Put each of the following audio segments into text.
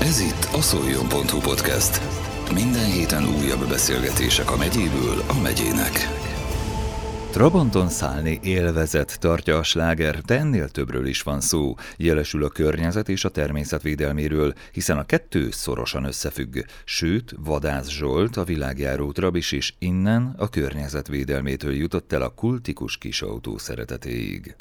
Ez itt a szoljon.hu podcast. Minden héten újabb beszélgetések a megyéből a megyének. Trabanton szállni élvezet tartja a sláger, de ennél többről is van szó. Jelesül a környezet és a természetvédelméről, hiszen a kettő szorosan összefügg. Sőt, Vadász Zsolt, a világjáró trabis is innen a környezetvédelmétől jutott el a kultikus kis autó szeretetéig.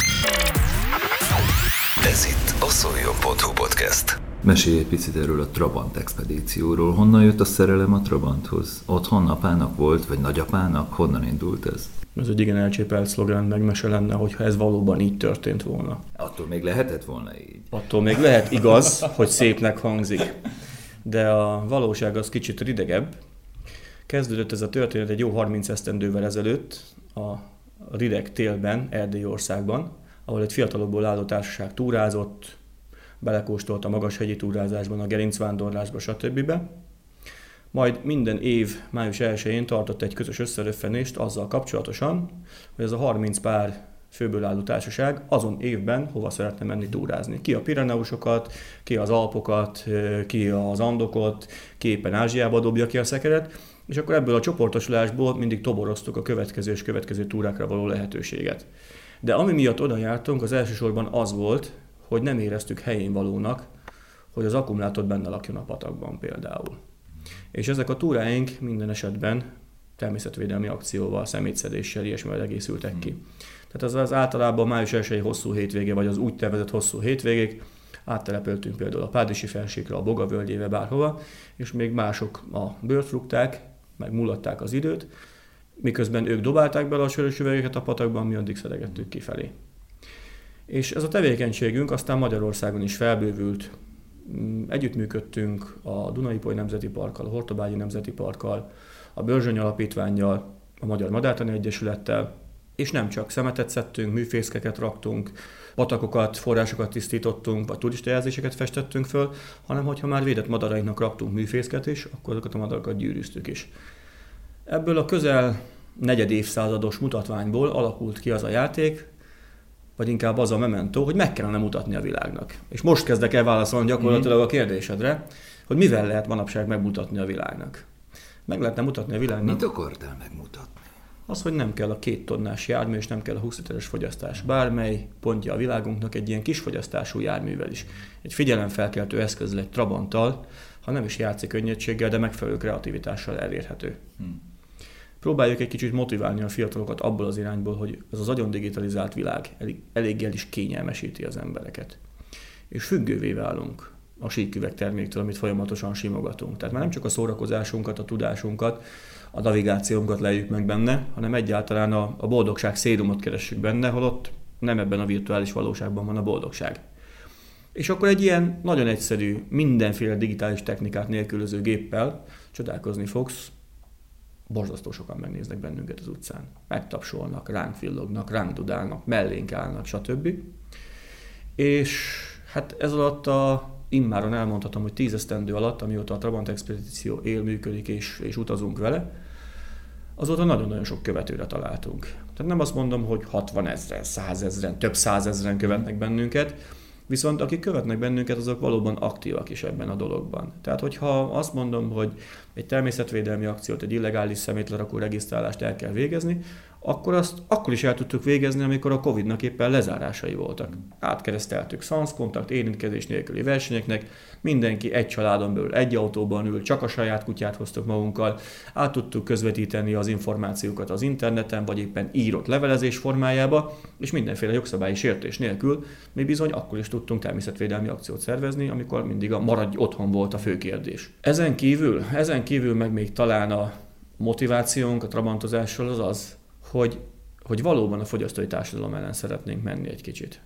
Ez itt a szoljon.hu podcast. Mesélj egy picit erről a Trabant expedícióról. Honnan jött a szerelem a Trabanthoz? Otthon apának volt, vagy nagyapának? Honnan indult ez? Ez egy igen elcsépelt szlogán, meg mese lenne, hogyha ez valóban így történt volna. Attól még lehetett volna így. Attól még lehet igaz, hogy szépnek hangzik. De a valóság az kicsit ridegebb. Kezdődött ez a történet egy jó 30 esztendővel ezelőtt a rideg télben, Erdélyországban, ahol egy fiatalokból álló társaság túrázott, belekóstolt a magas hegyi túrázásban, a gerincvándorlásba, stb. Majd minden év május 1-én tartott egy közös összeröffenést azzal kapcsolatosan, hogy ez a 30 pár főből álló társaság azon évben hova szeretne menni túrázni. Ki a Pireneusokat, ki az Alpokat, ki az Andokot, ki éppen Ázsiába dobja ki a szekeret, és akkor ebből a csoportosulásból mindig toboroztuk a következő és következő túrákra való lehetőséget. De ami miatt oda jártunk, az elsősorban az volt, hogy nem éreztük helyén valónak, hogy az akkumulátor benne lakjon a patakban például. És ezek a túráink minden esetben természetvédelmi akcióval, szemétszedéssel, ilyesmivel egészültek ki. Tehát az, az általában május 1 hosszú hétvége, vagy az úgy tervezett hosszú hétvégék, áttelepültünk például a Pádisi felségre, a Boga völgyébe, bárhova, és még mások a bőrfrukták, meg mulatták az időt, miközben ők dobálták bele a sörös üvegeket a patakban, mi addig szedegettük kifelé. És ez a tevékenységünk aztán Magyarországon is felbővült. Mm, együttműködtünk a Dunai-Poly Nemzeti Parkkal, a Hortobágyi Nemzeti Parkkal, a Börzsöny Alapítványjal, a Magyar Madártani Egyesülettel, és nem csak szemetet szedtünk, műfészkeket raktunk, patakokat, forrásokat tisztítottunk, vagy turistajelzéseket festettünk föl, hanem hogyha már védett madarainknak raktunk műfészket is, akkor azokat a madarakat gyűrűztük is. Ebből a közel negyed évszázados mutatványból alakult ki az a játék, vagy inkább az a memento, hogy meg kellene mutatni a világnak. És most kezdek el válaszolni gyakorlatilag a kérdésedre, hogy mivel lehet manapság megmutatni a világnak. Meg lehetne mutatni a világnak. Mit akartál megmutatni? Az, hogy nem kell a két tonnás jármű, és nem kell a 20 literes fogyasztás. Bármely pontja a világunknak egy ilyen kis fogyasztású járművel is. Egy figyelemfelkeltő eszközzel, egy Trabanttal, ha nem is játszik könnyedséggel, de megfelelő kreativitással elérhető. Hmm próbáljuk egy kicsit motiválni a fiatalokat abból az irányból, hogy ez az agyon digitalizált világ elég, el is kényelmesíti az embereket. És függővé válunk a síküveg terméktől, amit folyamatosan simogatunk. Tehát már nem csak a szórakozásunkat, a tudásunkat, a navigációnkat lejjük meg benne, hanem egyáltalán a, a boldogság szédumot keressük benne, holott nem ebben a virtuális valóságban van a boldogság. És akkor egy ilyen nagyon egyszerű, mindenféle digitális technikát nélkülöző géppel csodálkozni fogsz, borzasztó sokan megnéznek bennünket az utcán. Megtapsolnak, ránk villognak, ránk dudálnak, mellénk állnak, stb. És hát ez alatt a immáron elmondhatom, hogy tíz esztendő alatt, amióta a Trabant Expedíció él, működik és, és utazunk vele, azóta nagyon-nagyon sok követőre találtunk. Tehát nem azt mondom, hogy 60 ezeren, 100 ezeren, több százezren követnek bennünket, Viszont akik követnek bennünket, azok valóban aktívak is ebben a dologban. Tehát, hogyha azt mondom, hogy egy természetvédelmi akciót, egy illegális szemétlerakó regisztrálást el kell végezni, akkor azt akkor is el tudtuk végezni, amikor a Covid-nak éppen lezárásai voltak. Átkereszteltük SZANSZ kontakt, érintkezés nélküli versenyeknek, mindenki egy családon belül egy autóban ül, csak a saját kutyát hoztuk magunkkal, át tudtuk közvetíteni az információkat az interneten, vagy éppen írott levelezés formájába, és mindenféle jogszabályi sértés nélkül mi bizony akkor is tudtunk természetvédelmi akciót szervezni, amikor mindig a maradj otthon volt a fő kérdés. Ezen kívül, ezen kívül meg még talán a motivációnk a trabantozásról az az, hogy, hogy valóban a fogyasztói társadalom ellen szeretnénk menni egy kicsit.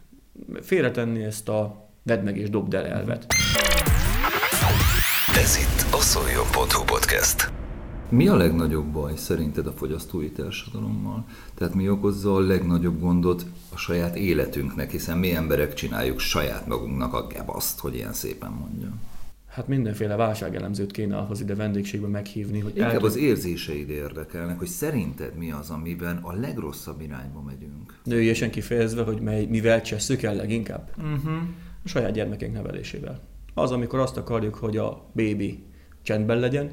Félretenni ezt a vedd meg és dobd el elvet. Ez itt a szoljon.hu podcast. Mi a legnagyobb baj szerinted a fogyasztói társadalommal? Tehát mi okozza a legnagyobb gondot a saját életünknek, hiszen mi emberek csináljuk saját magunknak a gebaszt, hogy ilyen szépen mondjam. Hát mindenféle válságelemzőt kéne ahhoz ide vendégségbe meghívni. Hogy Inkább el... az érzéseid érdekelnek, hogy szerinted mi az, amiben a legrosszabb irányba megyünk. Nőiesen kifejezve, hogy mely, mivel csesszük el leginkább? Uh-huh. A saját gyermekeink nevelésével. Az, amikor azt akarjuk, hogy a bébi csendben legyen,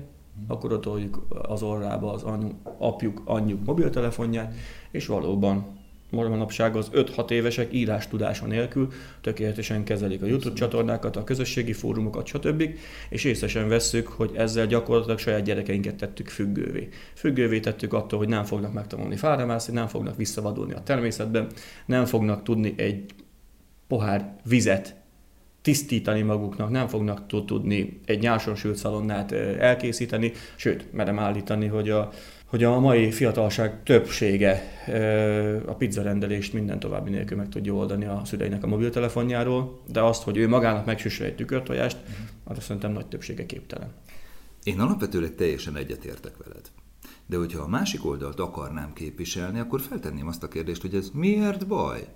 akkor ott az orrába az anyu, apjuk, anyjuk mobiltelefonját, és valóban manapság az 5-6 évesek írás tudása nélkül tökéletesen kezelik a YouTube csatornákat, a közösségi fórumokat, stb. És észesen vesszük, hogy ezzel gyakorlatilag saját gyerekeinket tettük függővé. Függővé tettük attól, hogy nem fognak megtanulni fáramászni, nem fognak visszavadulni a természetben, nem fognak tudni egy pohár vizet tisztítani maguknak, nem fognak tudni egy nyáson sült szalonnát elkészíteni, sőt, merem állítani, hogy a, hogy a mai fiatalság többsége a pizzarendelést minden további nélkül meg tudja oldani a szüleinek a mobiltelefonjáról, de azt, hogy ő magának megsüsse egy tükörtojást, uh-huh. arra szerintem nagy többsége képtelen. Én alapvetőleg teljesen egyetértek veled. De hogyha a másik oldalt akarnám képviselni, akkor feltenném azt a kérdést, hogy ez miért baj?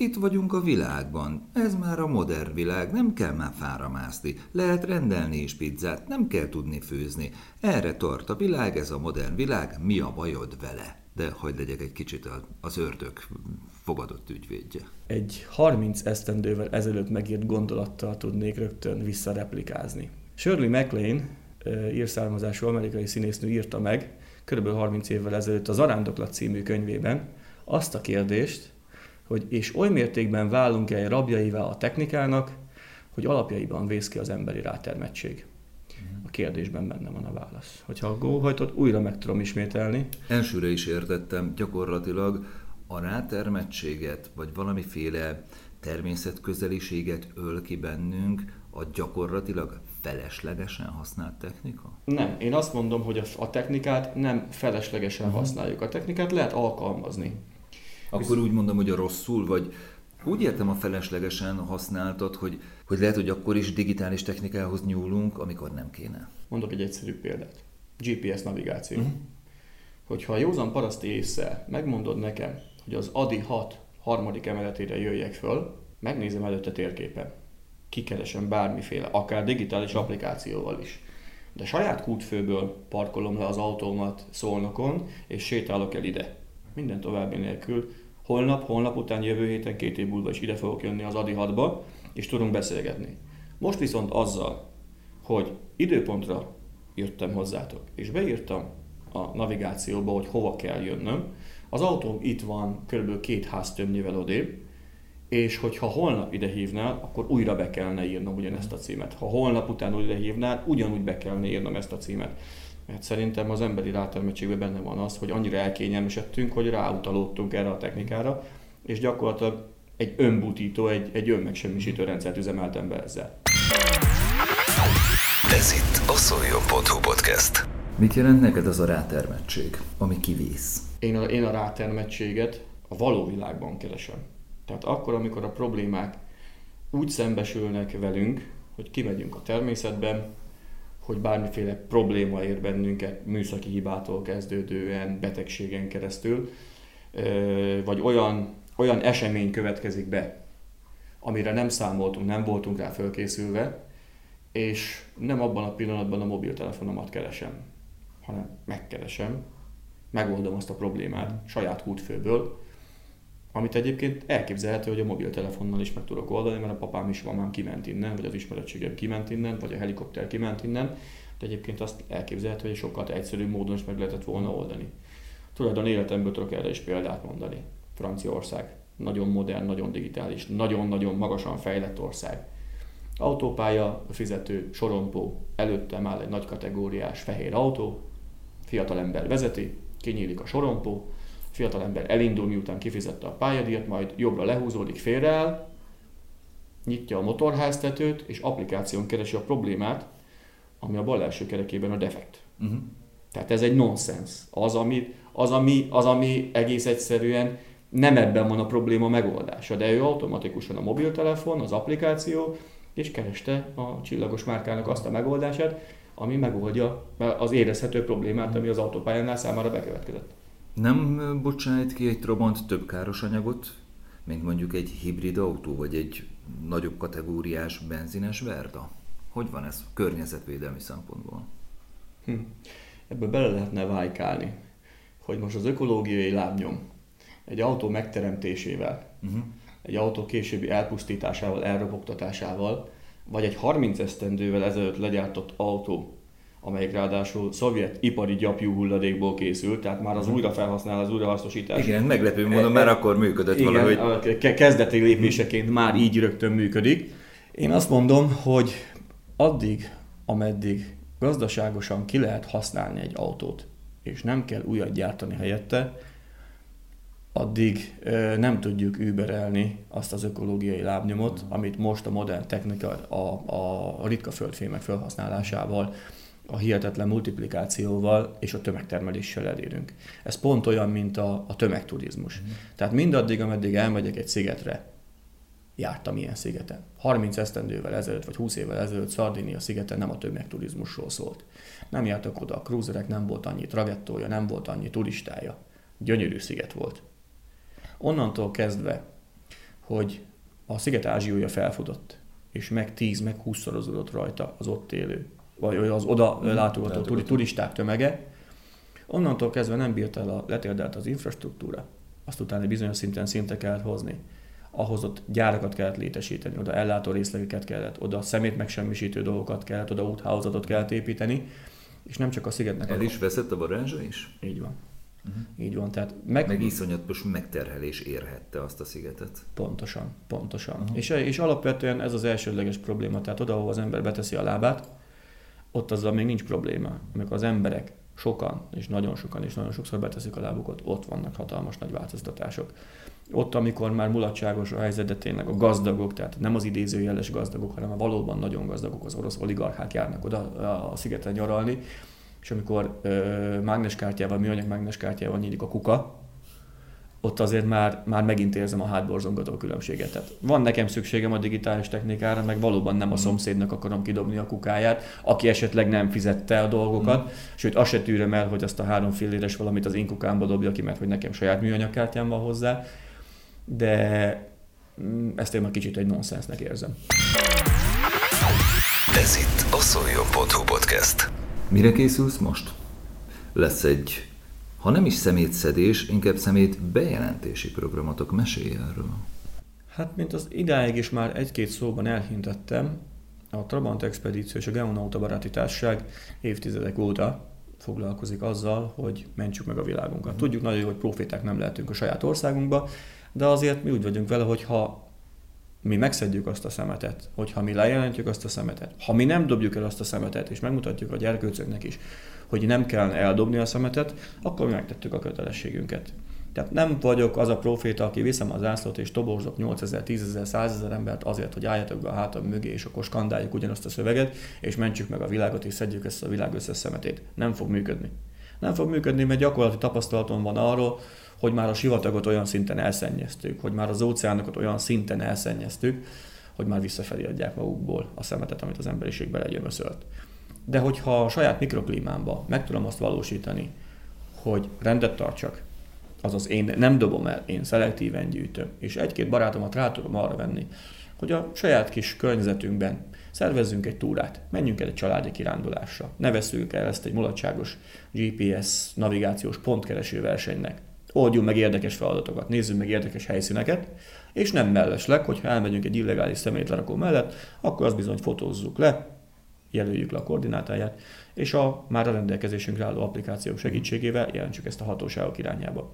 Itt vagyunk a világban, ez már a modern világ, nem kell már fára mászni, lehet rendelni is pizzát, nem kell tudni főzni. Erre tart a világ, ez a modern világ, mi a bajod vele? De hagyd legyek egy kicsit az ördög fogadott ügyvédje. Egy 30 esztendővel ezelőtt megírt gondolattal tudnék rögtön visszareplikázni. Shirley MacLaine, írszármazású amerikai színésznő írta meg, kb. 30 évvel ezelőtt az Arándoklat című könyvében azt a kérdést, hogy és oly mértékben válunk-e rabjaivá a technikának, hogy alapjaiban vész ki az emberi rátermettség. A kérdésben benne van a válasz. Hogyha a góhajtot újra meg tudom ismételni. Elsőre is értettem, gyakorlatilag a rátermettséget, vagy valamiféle természetközeliséget öl ki bennünk a gyakorlatilag feleslegesen használt technika? Nem, én azt mondom, hogy a, technikát nem feleslegesen uh-huh. használjuk. A technikát lehet alkalmazni. Akkor úgy mondom, hogy a rosszul, vagy úgy értem a feleslegesen használtat, hogy, hogy lehet, hogy akkor is digitális technikához nyúlunk, amikor nem kéne. Mondok egy egyszerű példát. GPS navigáció. Uh-huh. Hogyha a józan paraszti észre megmondod nekem, hogy az ADI 6 harmadik emeletére jöjjek föl, megnézem előtte térképen. Kikeresem bármiféle, akár digitális applikációval is. De saját kútfőből parkolom le az autómat szolnokon, és sétálok el ide minden további nélkül. Holnap, holnap után, jövő héten, két év múlva is ide fogok jönni az Adi 6-ba, és tudunk beszélgetni. Most viszont azzal, hogy időpontra jöttem hozzátok, és beírtam a navigációba, hogy hova kell jönnöm, az autóm itt van kb. két ház többnyével odébb, és hogyha holnap ide hívnál, akkor újra be kellene írnom ugyanezt a címet. Ha holnap után ide hívnál, ugyanúgy be kellene írnom ezt a címet. Mert szerintem az emberi rátermettségben benne van az, hogy annyira elkényelmesedtünk, hogy ráutalódtunk erre a technikára, és gyakorlatilag egy önbutító, egy, egy önmegsemmisítő rendszert üzemeltem be ezzel. Ez itt a szoljon.hu podcast. Mit jelent neked az a rátermettség, ami kivész? Én a, én a rátermettséget a való világban keresem. Tehát akkor, amikor a problémák úgy szembesülnek velünk, hogy kimegyünk a természetben, hogy bármiféle probléma ér bennünket műszaki hibától kezdődően, betegségen keresztül, vagy olyan, olyan esemény következik be, amire nem számoltunk, nem voltunk rá fölkészülve, és nem abban a pillanatban a mobiltelefonomat keresem, hanem megkeresem, megoldom azt a problémát saját kútfőből, amit egyébként elképzelhető, hogy a mobiltelefonnal is meg tudok oldani, mert a papám is mamám kiment innen, vagy az ismeretségem kiment innen, vagy a helikopter kiment innen, de egyébként azt elképzelhető, hogy sokkal egyszerűbb módon is meg lehetett volna oldani. Tulajdon életemből tudok erre is példát mondani. Franciaország. Nagyon modern, nagyon digitális, nagyon-nagyon magasan fejlett ország. Autópálya, fizető, sorompó, előttem áll egy nagy kategóriás fehér autó, fiatalember vezeti, kinyílik a sorompó, fiatalember elindul, miután kifizette a pályadíjat, majd jobbra lehúzódik, félreáll, nyitja a motorháztetőt, és applikáción keresi a problémát, ami a bal első kerekében a defekt. Uh-huh. Tehát ez egy nonsens. Az ami, az, ami, az, ami egész egyszerűen nem ebben van a probléma megoldása, de ő automatikusan a mobiltelefon, az applikáció, és kereste a csillagos márkának azt a megoldását, ami megoldja az érezhető problémát, ami az autópályánál számára bekövetkezett. Nem bocsájt ki egy Trabant több káros anyagot, mint mondjuk egy hibrid autó, vagy egy nagyobb kategóriás benzines Verda? Hogy van ez környezetvédelmi szempontból? Hm. Ebből bele lehetne vájkálni, hogy most az ökológiai lábnyom egy autó megteremtésével, uh-huh. egy autó későbbi elpusztításával, elrobogtatásával vagy egy 30 esztendővel ezelőtt legyártott autó, amelyik ráadásul szovjet ipari gyapjú hulladékból készült, tehát már az mhm. újrafelhasználás, az újrahasznosítás. Igen, meglepő módon már akkor működött igen, valahogy. A kezdeti lépéseként már így rögtön működik. Én azt mondom, hogy addig, ameddig gazdaságosan ki lehet használni egy autót, és nem kell újat gyártani helyette, addig nem tudjuk überelni azt az ökológiai lábnyomot, amit most a modern technika a, a ritka földfémek felhasználásával, a hihetetlen multiplikációval és a tömegtermeléssel elérünk. Ez pont olyan, mint a, a tömegturizmus. Mm. Tehát mindaddig, ameddig elmegyek egy szigetre, jártam ilyen szigeten. 30 esztendővel ezelőtt, vagy 20 évvel ezelőtt Szardinia szigeten nem a tömegturizmusról szólt. Nem jártak oda a krúzerek, nem volt annyi tragettója, nem volt annyi turistája. Gyönyörű sziget volt. Onnantól kezdve, hogy a sziget ázsiója felfutott, és meg 10, meg 20 szorozódott rajta az ott élő, vagy az oda látogató turisták tömege, onnantól kezdve nem bírt el a letérdelt az infrastruktúra, azt utána egy bizonyos szinten szinte kellett hozni. Ahhoz ott gyárakat kellett létesíteni, oda ellátó részlegeket kellett, oda szemét megsemmisítő dolgokat kellett, oda úthálózatot kellett építeni, és nem csak a szigetnek. El is veszett a varázsa is? Így van. Uh-huh. Így van. Tehát meg... meg iszonyatos megterhelés érhette azt a szigetet. Pontosan, pontosan. Uh-huh. És, és alapvetően ez az elsődleges probléma. Tehát oda, ahol az ember beteszi a lábát, ott azzal még nincs probléma. Amikor az emberek sokan, és nagyon sokan, és nagyon sokszor beteszik a lábukat, ott vannak hatalmas nagy változtatások. Ott, amikor már mulatságos a helyzet, de tényleg a gazdagok, tehát nem az idézőjeles gazdagok, hanem a valóban nagyon gazdagok, az orosz oligarchák járnak oda a szigeten nyaralni, és amikor ö, mágneskártyával, műanyag mágneskártyával nyílik a kuka, ott azért már, már megint érzem a hátborzongató különbséget. Tehát van nekem szükségem a digitális technikára, meg valóban nem a mm. szomszédnak akarom kidobni a kukáját, aki esetleg nem fizette a dolgokat, mm. sőt azt se tűröm el, hogy azt a három filléres valamit az én kukámba dobja ki, mert hogy nekem saját műanyagkártyám van hozzá, de mm, ezt én már kicsit egy nonsensnek érzem. Ez itt a Szoljon.hu podcast. Mire készülsz most? Lesz egy, ha nem is szemétszedés, inkább szemét bejelentési programotok. Mesélj erről. Hát, mint az idáig is már egy-két szóban elhintettem, a Trabant Expedíció és a Geonauta Baráti Társaság évtizedek óta foglalkozik azzal, hogy mentsük meg a világunkat. Mhm. Tudjuk nagyon jó, hogy proféták nem lehetünk a saját országunkba, de azért mi úgy vagyunk vele, hogy ha mi megszedjük azt a szemetet, hogyha mi lejelentjük azt a szemetet, ha mi nem dobjuk el azt a szemetet, és megmutatjuk a gyerkőcöknek is, hogy nem kell eldobni a szemetet, akkor mi megtettük a kötelességünket. Tehát nem vagyok az a proféta, aki viszem az zászlót és toborzok 8000, 10.000, 100.000 embert azért, hogy álljatok be a hátam mögé, és akkor skandáljuk ugyanazt a szöveget, és mentsük meg a világot, és szedjük ezt a világ összes szemetét. Nem fog működni. Nem fog működni, mert gyakorlati tapasztalatom van arról, hogy már a sivatagot olyan szinten elszennyeztük, hogy már az óceánokat olyan szinten elszennyeztük, hogy már visszafelé adják magukból a szemetet, amit az emberiség belegyömöszölt. De hogyha a saját mikroklímámba meg tudom azt valósítani, hogy rendet tartsak, azaz én nem dobom el, én szelektíven gyűjtöm, és egy-két barátomat rá tudom arra venni, hogy a saját kis környezetünkben szervezzünk egy túrát, menjünk el egy családi kirándulásra, nevezzük el ezt egy mulatságos GPS navigációs pontkereső versenynek, oldjunk meg érdekes feladatokat, nézzünk meg érdekes helyszíneket, és nem mellesleg, hogyha elmegyünk egy illegális szemétlerakó mellett, akkor azt bizony fotózzuk le, jelöljük le a koordinátáját, és a már a rendelkezésünkre álló applikációk segítségével jelentsük ezt a hatóságok irányába.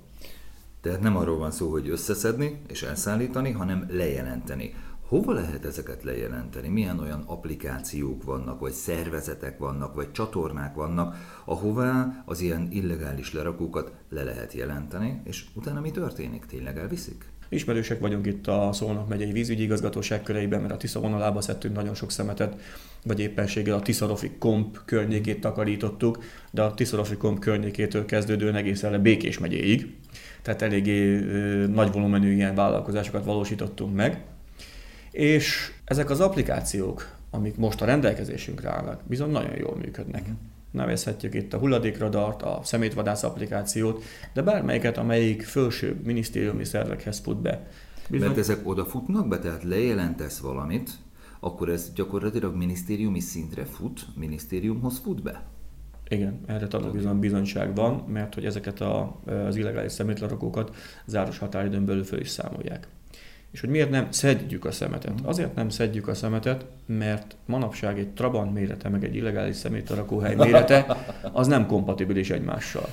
Tehát nem arról van szó, hogy összeszedni és elszállítani, hanem lejelenteni. Hova lehet ezeket lejelenteni? Milyen olyan applikációk vannak, vagy szervezetek vannak, vagy csatornák vannak, ahová az ilyen illegális lerakókat le lehet jelenteni, és utána mi történik? Tényleg elviszik? Ismerősek vagyunk itt a Szolnok megyei vízügyi igazgatóság köreiben, mert a Tisza vonalába szedtünk nagyon sok szemetet, vagy éppenséggel a Tiszarofi komp környékét takarítottuk, de a Tiszarofi komp környékétől kezdődően egészen le Békés megyéig. Tehát eléggé ö, nagy volumenű ilyen vállalkozásokat valósítottunk meg. És ezek az applikációk, amik most a rendelkezésünkre állnak, bizony nagyon jól működnek. Uh-huh. Nevezhetjük itt a hulladékradart, a szemétvadász applikációt, de bármelyiket, amelyik felső minisztériumi szervekhez fut be. Bizony... Mert ezek odafutnak be, tehát lejelentesz valamit, akkor ez gyakorlatilag minisztériumi szintre fut, minisztériumhoz fut be? Igen, erre tanulbizony bizonyság van, mert hogy ezeket a, az illegális szemétlerakókat záros határidőn belül föl is számolják És hogy miért nem szedjük a szemetet? Azért nem szedjük a szemetet, mert manapság egy Trabant mérete, meg egy illegális szemétlerakóhely mérete, az nem kompatibilis egymással.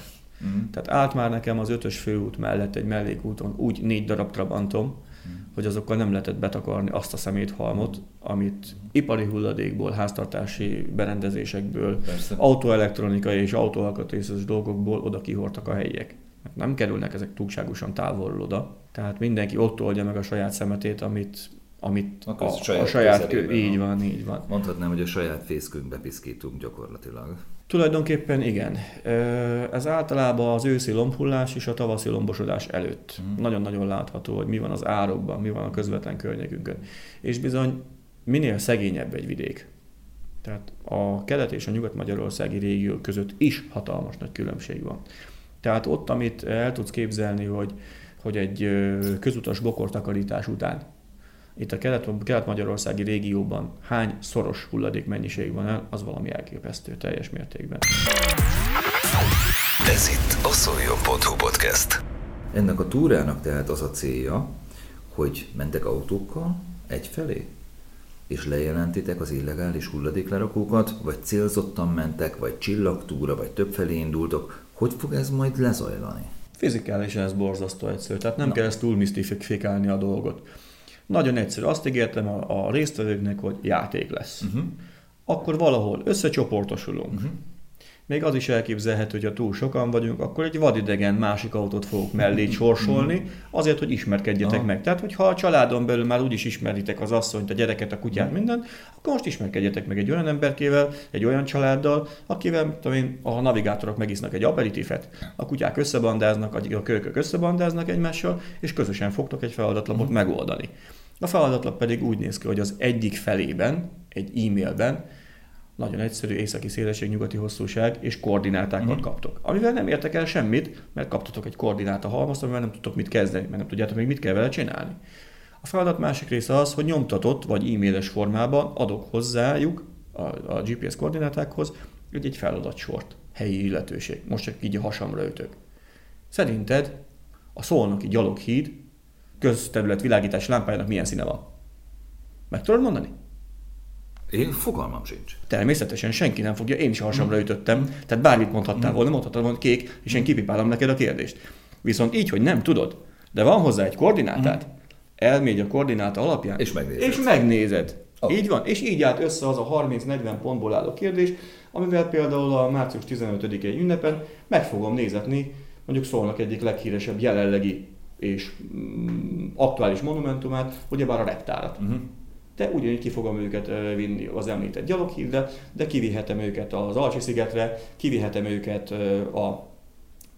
Mm. Tehát állt már nekem az ötös főút mellett egy mellékúton úgy négy darab Trabantom, mm. hogy azokkal nem lehetett betakarni azt a szeméthalmot, amit ipari hulladékból, háztartási berendezésekből, Persze. autóelektronikai és autóalkatrészes dolgokból oda kihortak a helyiek. Mert nem kerülnek ezek túlságosan távolról oda. Tehát mindenki ott oldja meg a saját szemetét, amit amit a, a saját, a saját így van, így van. Mondhatnám, hogy a saját fészkünkbe piszkítunk gyakorlatilag. Tulajdonképpen igen. Ez általában az őszi lombhullás és a tavaszi lombosodás előtt. Mm. Nagyon-nagyon látható, hogy mi van az árokban, mi van a közvetlen környékünkön. És bizony minél szegényebb egy vidék, tehát a kelet és a nyugat-magyarországi régió között is hatalmas nagy különbség van. Tehát ott, amit el tudsz képzelni, hogy, hogy egy közutas bokortakarítás után itt a kelet, kelet-magyarországi régióban hány szoros hulladék mennyiség van el, az valami elképesztő teljes mértékben. Ez itt a szoljon.hu podcast. Ennek a túrának tehát az a célja, hogy mentek autókkal egyfelé, és lejelentitek az illegális hulladéklerakókat, vagy célzottan mentek, vagy csillagtúra, vagy többfelé indultok. Hogy fog ez majd lezajlani? Fizikálisan ez borzasztó egyszerű, tehát nem Na. kell ezt túl misztifikálni a dolgot. Nagyon egyszerű. Azt ígértem a, a résztvevőknek, hogy játék lesz. Uh-huh. Akkor valahol összecsoportosulunk. Uh-huh. Még az is elképzelhető, hogy ha túl sokan vagyunk, akkor egy vadidegen másik autót fogok mellé sorsolni, azért, hogy ismerkedjetek Aha. meg. Tehát, hogyha a családon belül már úgyis ismeritek az asszonyt, a gyereket, a kutyát, mindent, akkor most ismerkedjetek meg egy olyan emberkével, egy olyan családdal, akivel, tudom én, a navigátorok megisznak egy aperitifet, a kutyák összebandáznak, a kölykök összebandáznak egymással, és közösen fogtok egy feladatlapot uh-huh. megoldani. A feladatlap pedig úgy néz ki, hogy az egyik felében, egy e-mailben nagyon egyszerű északi szélesség, nyugati hosszúság és koordinátákat mm. kaptok. Amivel nem értek el semmit, mert kaptatok egy koordináta halmazt, amivel nem tudtok mit kezdeni, mert nem tudjátok még mit kell vele csinálni. A feladat másik része az, hogy nyomtatott vagy e-mailes formában adok hozzájuk a, a GPS koordinátákhoz egy, egy feladatsort, helyi illetőség. Most csak így a hasamra ütök. Szerinted a szolnoki gyaloghíd közterület világítás lámpájának milyen színe van? Meg tudod mondani? Én fogalmam sincs. Természetesen senki nem fogja, én is hasamra ütöttem, tehát bármit mondhattál volna, mondhattad volna kék, és én kipipálom neked a kérdést. Viszont így, hogy nem tudod, de van hozzá egy koordinátát, elmégy a koordináta alapján, és megnézed. És megnézed. Oh. Így van, és így állt össze az a 30-40 pontból álló kérdés, amivel például a március 15-i ünnepen meg fogom nézetni, mondjuk szólnak egyik leghíresebb jelenlegi és mm, aktuális monumentumát, ugyebár a reptárat. Uh-huh de ugyanígy ki fogom őket vinni az említett gyaloghídre, de kivihetem őket az Alcsi-szigetre, kivihetem őket a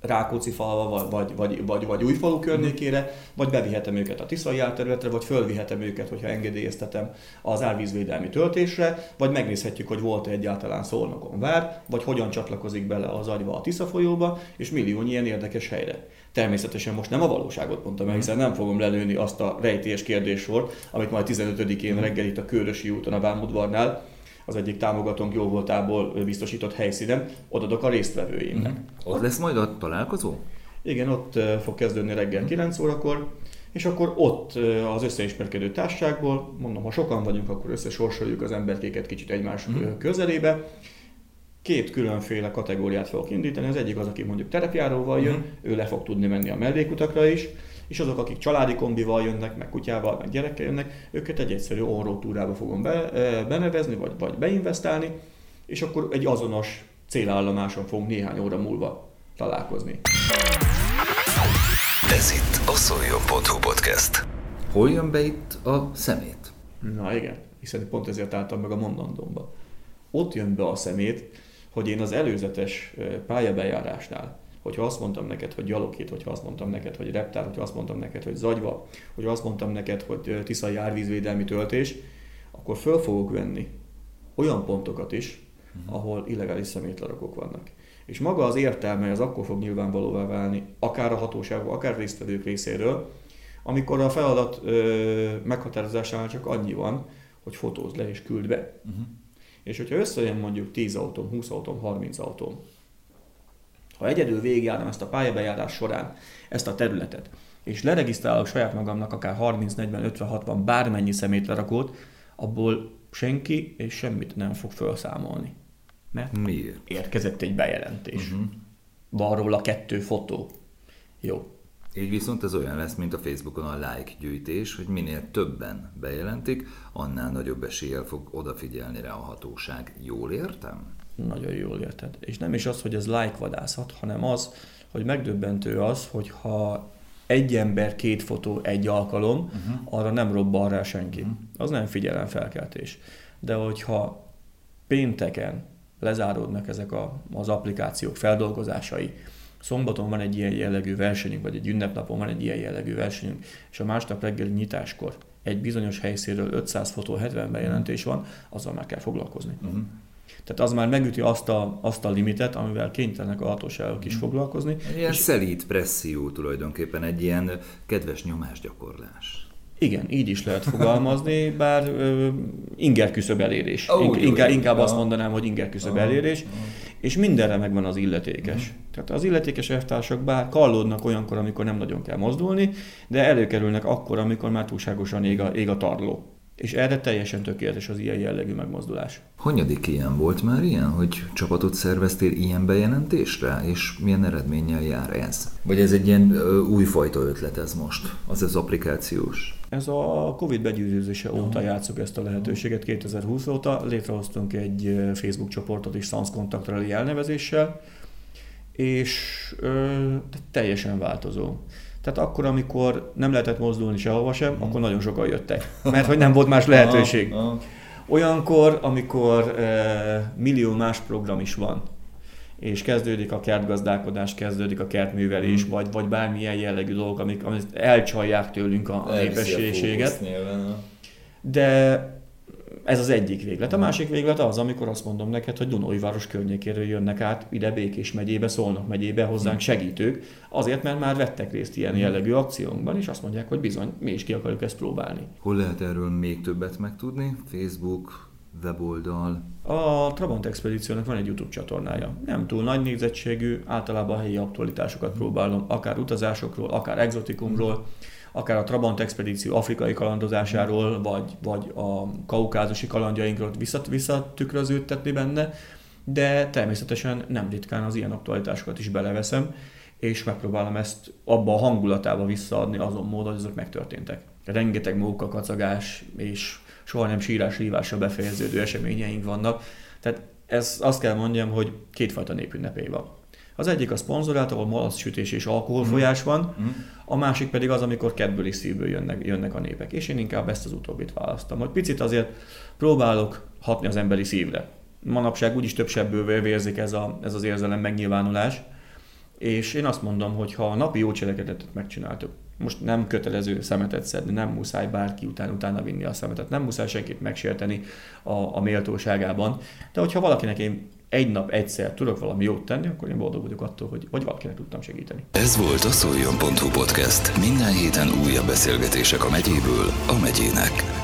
Rákóczi falva, vagy, vagy, vagy, vagy Újfalu környékére, vagy bevihetem őket a Tiszai árterületre, vagy fölvihetem őket, hogyha engedélyeztetem az árvízvédelmi töltésre, vagy megnézhetjük, hogy volt-e egyáltalán Szolnokon vár, vagy hogyan csatlakozik bele az agyva a Tisza folyóba, és millió ilyen érdekes helyre. Természetesen most nem a valóságot mondtam el, hiszen nem fogom lelőni azt a rejtélyes kérdéssort, amit majd 15-én reggel itt a Körösi úton a Vámudvarnál az egyik támogatónk jó voltából biztosított helyszínen, odadok a résztvevőimnek. Mm-hmm. Ott lesz majd a találkozó? Igen, ott fog kezdődni reggel 9 órakor, és akkor ott az összeismerkedő társaságból, mondom, ha sokan vagyunk, akkor összesorsoljuk az emberkéket kicsit egymás mm. közelébe. Két különféle kategóriát fogok indítani. Az egyik az, aki mondjuk terepjáróval jön, mm. ő le fog tudni menni a mellékutakra is, és azok, akik családi kombival jönnek, meg kutyával, meg gyerekkel jönnek, őket egy egyszerű túrába fogom be, benevezni, vagy, vagy beinvestálni, és akkor egy azonos célállomáson fogunk néhány óra múlva találkozni. Ez itt a Szoljon.hu podcast. Hol jön be itt a szemét? Na igen, hiszen pont ezért álltam meg a mondandómba. Ott jön be a szemét, hogy én az előzetes pályabejárásnál hogyha azt mondtam neked, hogy gyaloghét, hogyha azt mondtam neked, hogy reptár, hogyha azt mondtam neked, hogy zagyva, hogyha azt mondtam neked, hogy tiszai árvízvédelmi töltés, akkor föl fogok venni olyan pontokat is, uh-huh. ahol illegális szemétlerakók vannak. És maga az értelme az akkor fog nyilvánvalóvá válni, akár a hatóságok, akár résztvevők részéről, amikor a feladat ö, meghatározásánál csak annyi van, hogy fotózd le és küld be. Uh-huh. És hogyha összejön mondjuk 10 autóm, 20 autóm, 30 autóm, ha egyedül végigjárnám ezt a pályabejárás során ezt a területet, és leregisztrálok saját magamnak akár 30, 40, 50, 60 bármennyi szemétlerakót, abból senki és semmit nem fog felszámolni. Mert Miért? érkezett egy bejelentés. Uh-huh. Van róla kettő fotó. Jó. Így viszont ez olyan lesz, mint a Facebookon a like gyűjtés, hogy minél többen bejelentik, annál nagyobb eséllyel fog odafigyelni rá a hatóság. Jól értem? Nagyon jól érted. És nem is az, hogy ez like vadászat, hanem az, hogy megdöbbentő az, hogy ha egy ember, két fotó, egy alkalom, uh-huh. arra nem robban rá senki. Uh-huh. Az nem figyelemfelkeltés. De hogyha pénteken lezáródnak ezek a, az applikációk feldolgozásai, szombaton van egy ilyen jellegű versenyünk, vagy egy ünnepnapon van egy ilyen jellegű versenyünk, és a másnap reggel nyitáskor egy bizonyos helyszínről 500 fotó, 70 bejelentés van, azzal már kell foglalkozni. Uh-huh. Tehát az már megüti azt a, azt a limitet, amivel kénytelenek a hatóságok is foglalkozni. Egy ilyen és presszió tulajdonképpen, egy ilyen kedves nyomásgyakorlás. Igen, így is lehet fogalmazni, bár uh, inger küszöb elérés. Oh, In, inkább, inkább azt mondanám, hogy inger küszöb elérés, és mindenre megvan az illetékes. Uh-huh. Tehát az illetékes elvtársak bár kallódnak olyankor, amikor nem nagyon kell mozdulni, de előkerülnek akkor, amikor már túlságosan ég a, ég a tarló. És erre teljesen tökéletes az ilyen jellegű megmozdulás. Hanyadik ilyen volt már ilyen, hogy csapatot szerveztél ilyen bejelentésre, és milyen eredménnyel jár ez? Vagy ez egy ilyen ö, újfajta ötlet ez most, az az applikációs? Ez a Covid begyűrűzése óta játszok ezt a lehetőséget, 2020 óta létrehoztunk egy Facebook csoportot is Sans Contact elnevezéssel, és ö, teljesen változó. Tehát akkor, amikor nem lehetett mozdulni sehova sem, akkor nagyon sokan jöttek, mert hogy nem volt más lehetőség. Olyankor, amikor e, millió más program is van, és kezdődik a kertgazdálkodás, kezdődik a kertművelés, mm. vagy, vagy bármilyen jellegű dolgok, amik, amik elcsalják tőlünk a, a népességet. De ez az egyik véglet. A másik véglet az, amikor azt mondom neked, hogy Dunói város környékéről jönnek át ide Békés megyébe, Szolnok megyébe hozzánk segítők, azért, mert már vettek részt ilyen jellegű akciónkban, és azt mondják, hogy bizony, mi is ki akarjuk ezt próbálni. Hol lehet erről még többet megtudni? Facebook, weboldal? A Trabant Expedíciónak van egy YouTube csatornája. Nem túl nagy nézettségű, általában a helyi aktualitásokat próbálom, akár utazásokról, akár exotikumról, akár a Trabant expedíció afrikai kalandozásáról, vagy, vagy a kaukázusi kalandjainkról visszat, visszatükröződtetni benne, de természetesen nem ritkán az ilyen aktualitásokat is beleveszem, és megpróbálom ezt abba a hangulatába visszaadni azon módon, hogy ezek megtörténtek. Rengeteg móka, kacagás és soha nem sírás rívásra befejeződő eseményeink vannak. Tehát ez azt kell mondjam, hogy kétfajta népünnepé van. Az egyik a szponzorált, ahol malacssütés és alkoholfolyás van, mm. a másik pedig az, amikor kedvből és szívből jönnek, jönnek a népek. És én inkább ezt az utóbbit választom, hogy picit azért próbálok hatni az emberi szívre. Manapság úgyis több sebből vérzik ez, a, ez az érzelem megnyilvánulás, és én azt mondom, hogy ha a napi jó cselekedetet megcsináltuk, most nem kötelező szemetet szedni, nem muszáj bárki után utána vinni a szemetet, nem muszáj senkit megsérteni a, a méltóságában, de hogyha valakinek én egy nap egyszer tudok valami jót tenni, akkor én boldog vagyok attól, hogy vagy valakinek tudtam segíteni. Ez volt a szoljon.hu podcast. Minden héten újabb beszélgetések a megyéből a megyének.